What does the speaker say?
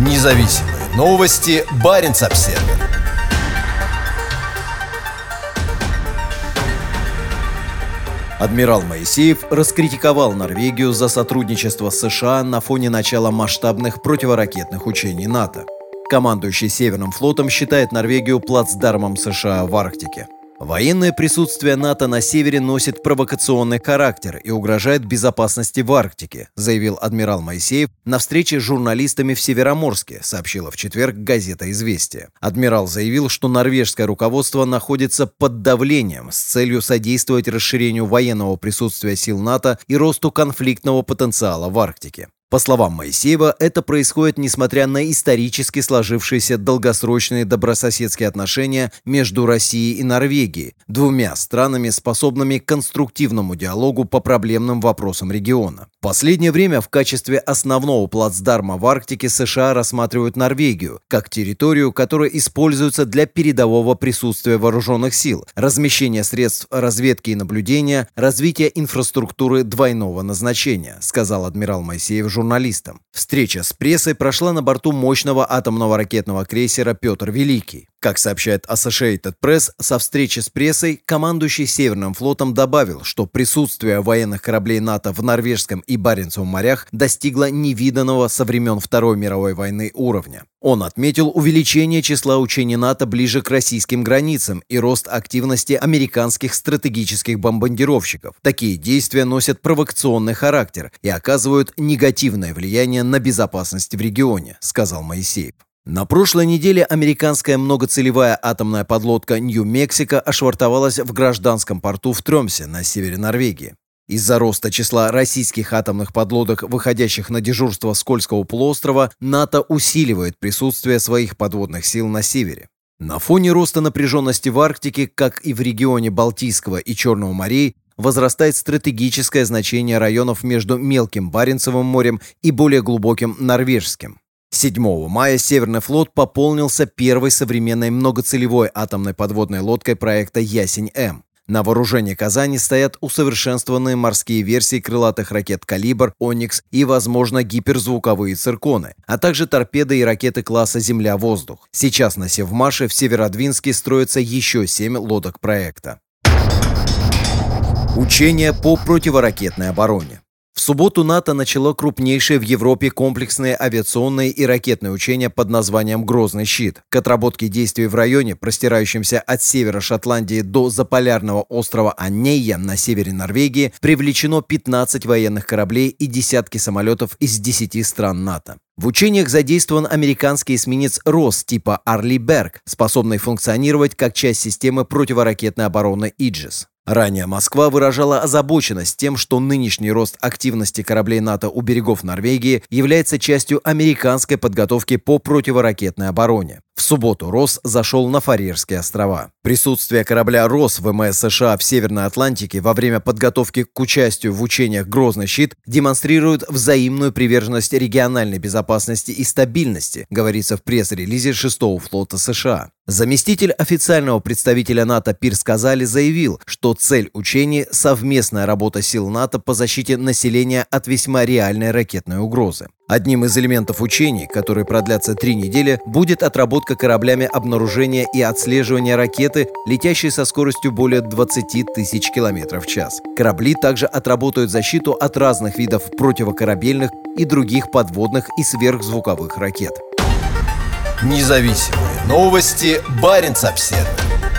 Независимые новости. Барин обсерва Адмирал Моисеев раскритиковал Норвегию за сотрудничество с США на фоне начала масштабных противоракетных учений НАТО. Командующий Северным флотом считает Норвегию плацдармом США в Арктике. Военное присутствие НАТО на севере носит провокационный характер и угрожает безопасности в Арктике, заявил адмирал Моисеев на встрече с журналистами в Североморске, сообщила в четверг газета «Известия». Адмирал заявил, что норвежское руководство находится под давлением с целью содействовать расширению военного присутствия сил НАТО и росту конфликтного потенциала в Арктике. По словам Моисеева, это происходит несмотря на исторически сложившиеся долгосрочные добрососедские отношения между Россией и Норвегией, двумя странами, способными к конструктивному диалогу по проблемным вопросам региона. В последнее время в качестве основного плацдарма в Арктике США рассматривают Норвегию как территорию, которая используется для передового присутствия вооруженных сил, размещения средств разведки и наблюдения, развития инфраструктуры двойного назначения, сказал адмирал Моисеев журналистам. Встреча с прессой прошла на борту мощного атомного ракетного крейсера «Петр Великий». Как сообщает Associated Press, со встречи с прессой командующий Северным флотом добавил, что присутствие военных кораблей НАТО в Норвежском и Баренцевом морях достигло невиданного со времен Второй мировой войны уровня. Он отметил увеличение числа учений НАТО ближе к российским границам и рост активности американских стратегических бомбардировщиков. Такие действия носят провокационный характер и оказывают негативное влияние на безопасность в регионе, сказал Моисеев. На прошлой неделе американская многоцелевая атомная подлодка «Нью-Мексико» ошвартовалась в гражданском порту в Тремсе на севере Норвегии. Из-за роста числа российских атомных подлодок, выходящих на дежурство с Кольского полуострова, НАТО усиливает присутствие своих подводных сил на севере. На фоне роста напряженности в Арктике, как и в регионе Балтийского и Черного морей, возрастает стратегическое значение районов между Мелким Баренцевым морем и более глубоким Норвежским. 7 мая Северный флот пополнился первой современной многоцелевой атомной подводной лодкой проекта «Ясень-М». На вооружении Казани стоят усовершенствованные морские версии крылатых ракет «Калибр», «Оникс» и, возможно, гиперзвуковые «Цирконы», а также торпеды и ракеты класса «Земля-воздух». Сейчас на Севмаше в Северодвинске строятся еще семь лодок проекта. Учения по противоракетной обороне. Субботу НАТО начало крупнейшее в Европе комплексные авиационные и ракетные учения под названием «Грозный щит». К отработке действий в районе, простирающемся от севера Шотландии до заполярного острова Аннея на севере Норвегии, привлечено 15 военных кораблей и десятки самолетов из 10 стран НАТО. В учениях задействован американский эсминец «Рос» типа «Арли Берг», способный функционировать как часть системы противоракетной обороны «Иджис». Ранее Москва выражала озабоченность тем, что нынешний рост активности кораблей НАТО у берегов Норвегии является частью американской подготовки по противоракетной обороне. В субботу «Рос» зашел на Фарерские острова. Присутствие корабля «Рос» ВМС США в Северной Атлантике во время подготовки к участию в учениях «Грозный щит» демонстрирует взаимную приверженность региональной безопасности и стабильности, говорится в пресс-релизе 6-го флота США. Заместитель официального представителя НАТО Пирс Казали заявил, что цель учений – совместная работа сил НАТО по защите населения от весьма реальной ракетной угрозы. Одним из элементов учений, которые продлятся три недели, будет отработка кораблями обнаружения и отслеживания ракеты, летящей со скоростью более 20 тысяч километров в час. Корабли также отработают защиту от разных видов противокорабельных и других подводных и сверхзвуковых ракет. Независимые новости. Барин обседный.